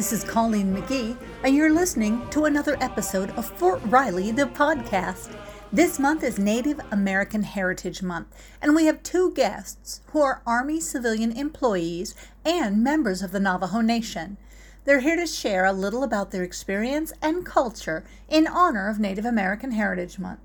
this is Colleen McGee, and you're listening to another episode of Fort Riley, the podcast. This month is Native American Heritage Month, and we have two guests who are Army civilian employees and members of the Navajo Nation. They're here to share a little about their experience and culture in honor of Native American Heritage Month.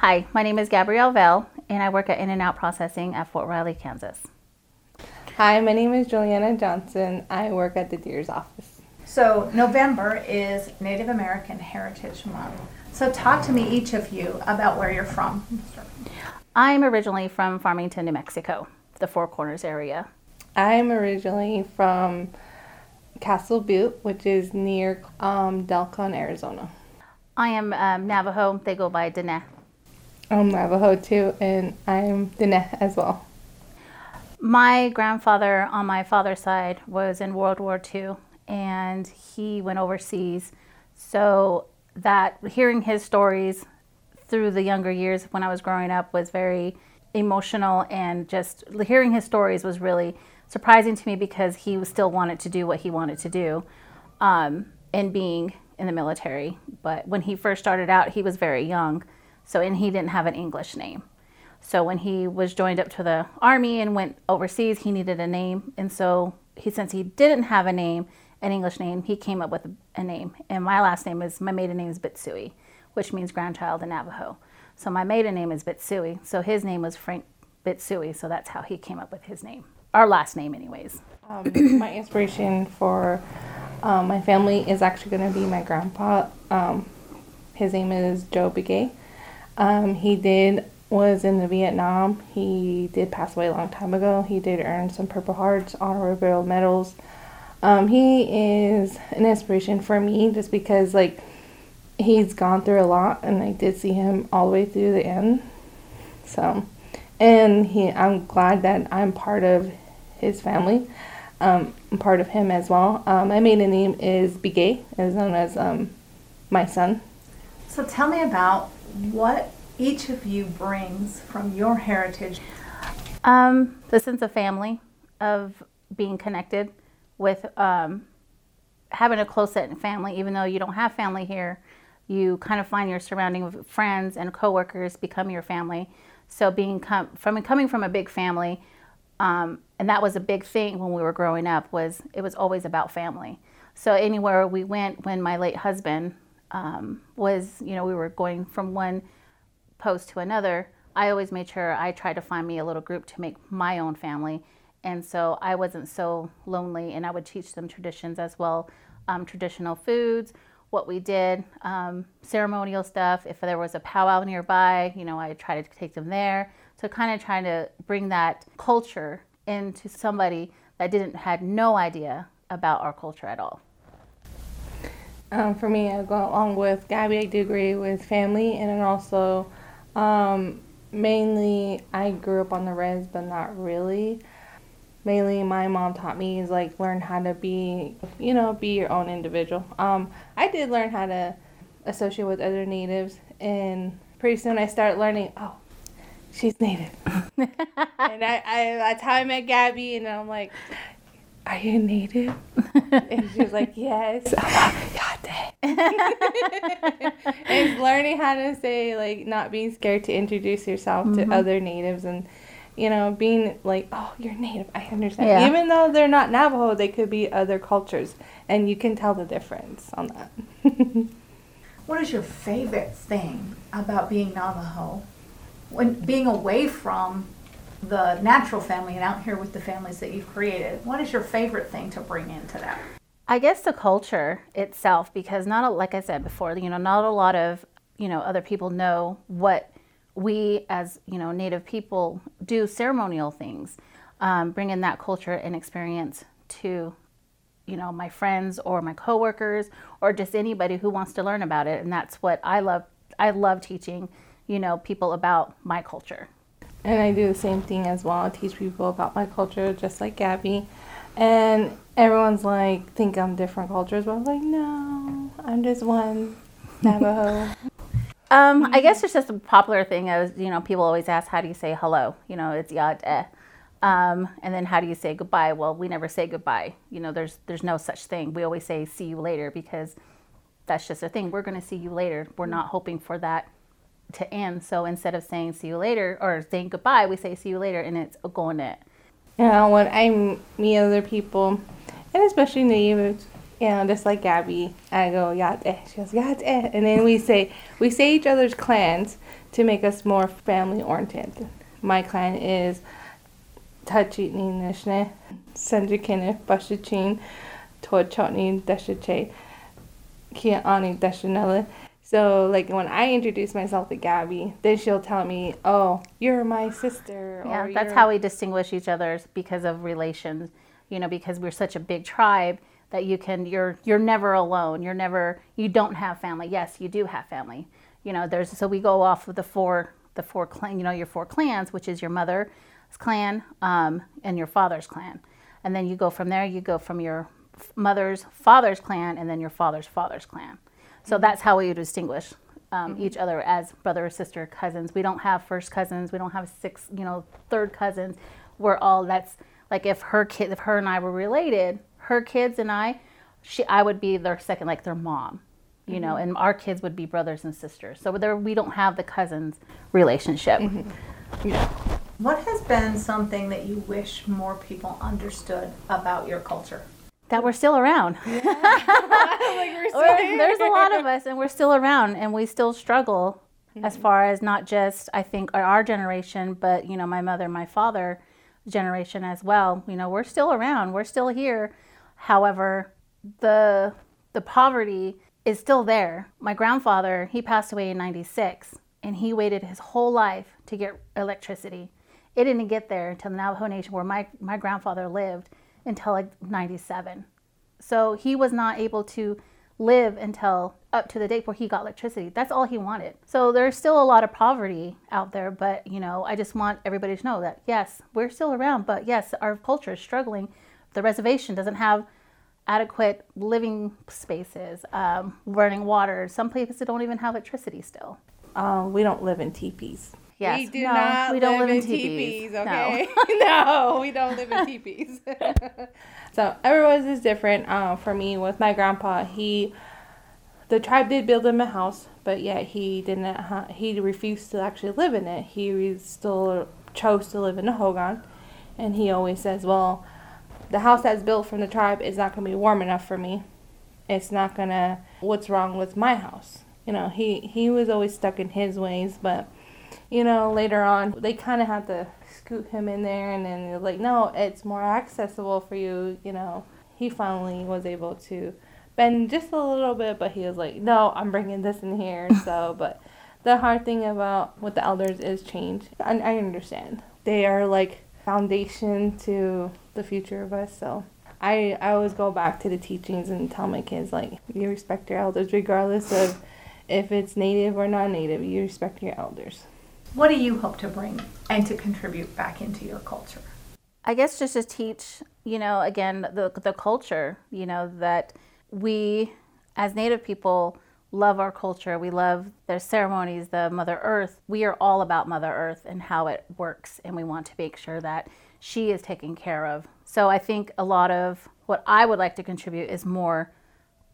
Hi, my name is Gabrielle Vell, and I work at In and Out Processing at Fort Riley, Kansas. Hi, my name is Juliana Johnson. I work at the DEERS office. So, November is Native American Heritage Month. So, talk to me, each of you, about where you're from. I'm originally from Farmington, New Mexico, the Four Corners area. I'm originally from Castle Butte, which is near um, Dilkon, Arizona. I am um, Navajo. They go by Dene. I'm Navajo too, and I'm Dene as well. My grandfather on my father's side was in World War II and he went overseas. So that hearing his stories through the younger years when I was growing up was very emotional and just hearing his stories was really surprising to me because he still wanted to do what he wanted to do um, being in the military. But when he first started out, he was very young. So, and he didn't have an English name. So when he was joined up to the army and went overseas, he needed a name. And so he, since he didn't have a name, an English name, he came up with a, name. And my last name is, my maiden name is Bitsui, which means grandchild in Navajo. So my maiden name is Bitsui. So his name was Frank Bitsui. So that's how he came up with his name. Our last name, anyways. Um, my inspiration for um, my family is actually going to be my grandpa. Um, his name is Joe Begay. Um, he did was in the Vietnam. He did pass away a long time ago. He did earn some Purple Hearts, honorary medals. Um, he is an inspiration for me just because like he's gone through a lot, and I did see him all the way through the end. So, and he, I'm glad that I'm part of his family. Um, I'm part of him as well. Um, my maiden name is Begay, as known as um, my son. So tell me about what each of you brings from your heritage? Um, the sense of family, of being connected with um, having a close set knit family, even though you don't have family here, you kind of find your surrounding friends and coworkers become your family. So being com- from coming from a big family, um, and that was a big thing when we were growing up was it was always about family. So anywhere we went, when my late husband um, was, you know, we were going from one post to another, I always made sure I tried to find me a little group to make my own family. And so I wasn't so lonely, and I would teach them traditions as well um, traditional foods, what we did, um, ceremonial stuff. If there was a powwow nearby, you know, I try to take them there. So kind of trying to bring that culture into somebody that didn't had no idea about our culture at all. Um, for me, I go along with Gabby. I do agree with family, and then also um, mainly, I grew up on the res, but not really. Mainly, my mom taught me is like learn how to be, you know, be your own individual. Um, I did learn how to associate with other natives, and pretty soon I started learning. Oh, she's native, and I, I that's how I met Gabby, and I'm like, are you native? and she was like, yes. it's learning how to say, like, not being scared to introduce yourself mm-hmm. to other natives and, you know, being like, oh, you're native. I understand. Yeah. Even though they're not Navajo, they could be other cultures. And you can tell the difference on that. what is your favorite thing about being Navajo? When being away from the natural family and out here with the families that you've created, what is your favorite thing to bring into that? I guess the culture itself, because not a, like I said before, you know, not a lot of you know other people know what we as you know Native people do ceremonial things, um, bring in that culture and experience to you know my friends or my coworkers or just anybody who wants to learn about it, and that's what I love. I love teaching you know people about my culture. And I do the same thing as well. I teach people about my culture, just like Gabby. And everyone's like, think I'm different cultures, but I'm like, no, I'm just one Navajo. Um, I guess it's just a popular thing. As you know, people always ask, how do you say hello? You know, it's yad eh. Um, and then how do you say goodbye? Well, we never say goodbye. You know, there's there's no such thing. We always say see you later because that's just a thing. We're going to see you later. We're not hoping for that to end. So instead of saying see you later or saying goodbye, we say see you later, and it's going it. You when I meet other people, and especially natives, you know, just like Gabby, I go yate. She goes yate, and then we say we say each other's clans to make us more family oriented. My clan is Tachitni Nishne, Sanjikine, Bashichin, Tochotni, Deshache, Kiani, Deshanella. So, like, when I introduce myself to Gabby, then she'll tell me, oh, you're my sister. Yeah, that's how we distinguish each other because of relations. You know, because we're such a big tribe that you can you're you're never alone. You're never you don't have family. Yes, you do have family. You know, there's so we go off with the four the four clan. You know, your four clans, which is your mother's clan um, and your father's clan, and then you go from there. You go from your mother's father's clan and then your father's father's clan. So that's how we distinguish um, each other as brother or sister, cousins. We don't have first cousins. We don't have six, you know, third cousins. We're all that's like if her kid, if her and I were related, her kids and I, she, I would be their second, like their mom, you know, mm-hmm. and our kids would be brothers and sisters. So there, we don't have the cousins relationship. Mm-hmm. Yeah. What has been something that you wish more people understood about your culture? That we're still around. We're- there's a lot of us and we're still around and we still struggle as mm-hmm. far as not just i think our generation but you know my mother my father generation as well you know we're still around we're still here however the the poverty is still there my grandfather he passed away in 96 and he waited his whole life to get electricity it didn't get there until the navajo nation where my, my grandfather lived until like 97 so he was not able to live until up to the date where he got electricity. That's all he wanted. So there's still a lot of poverty out there, but you know, I just want everybody to know that yes, we're still around, but yes, our culture is struggling. The reservation doesn't have adequate living spaces, um, running water. Some places don't even have electricity still. Um, we don't live in teepees. Yes, we do no, not we don't live, live in in teepees, teepees. Okay? No. we don't live in teepees. so everyone's is different. Uh, for me, with my grandpa, he, the tribe did build him a house, but yet he didn't. Ha- he refused to actually live in it. He still chose to live in a hogan, and he always says, "Well, the house that's built from the tribe is not going to be warm enough for me. It's not gonna. What's wrong with my house?" You know, he he was always stuck in his ways, but you know, later on, they kind of had to scoot him in there, and then they're like, no, it's more accessible for you. You know, he finally was able to bend just a little bit, but he was like, no, I'm bringing this in here. so, but the hard thing about with the elders is change. I, I understand. They are like foundation to the future of us. So. I, I always go back to the teachings and tell my kids like you respect your elders regardless of if it's native or non-native you respect your elders What do you hope to bring and to contribute back into your culture? I guess just to teach, you know, again, the, the culture, you know, that we as Native people love our culture. We love their ceremonies, the Mother Earth. We are all about Mother Earth and how it works, and we want to make sure that she is taken care of. So I think a lot of what I would like to contribute is more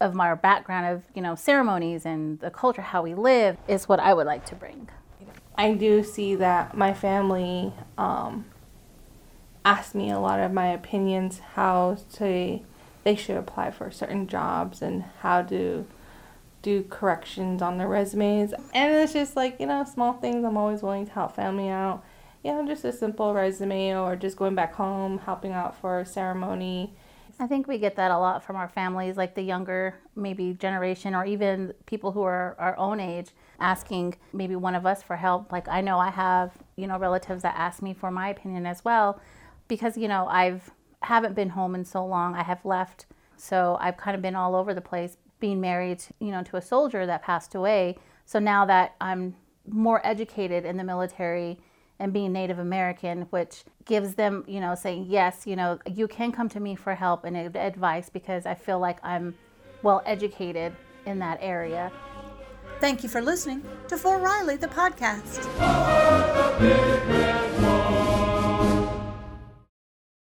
of my background of, you know, ceremonies and the culture, how we live, is what I would like to bring. i do see that my family um, asked me a lot of my opinions how to they should apply for certain jobs and how to do corrections on their resumes and it's just like you know small things i'm always willing to help family out you know just a simple resume or just going back home helping out for a ceremony I think we get that a lot from our families, like the younger maybe generation, or even people who are our own age, asking maybe one of us for help. Like I know I have, you know, relatives that ask me for my opinion as well, because you know I've haven't been home in so long. I have left, so I've kind of been all over the place. Being married, you know, to a soldier that passed away. So now that I'm more educated in the military and being Native American, which gives them, you know, saying, yes, you know, you can come to me for help and advice because I feel like I'm well educated in that area. Thank you for listening to Fort Riley, the podcast.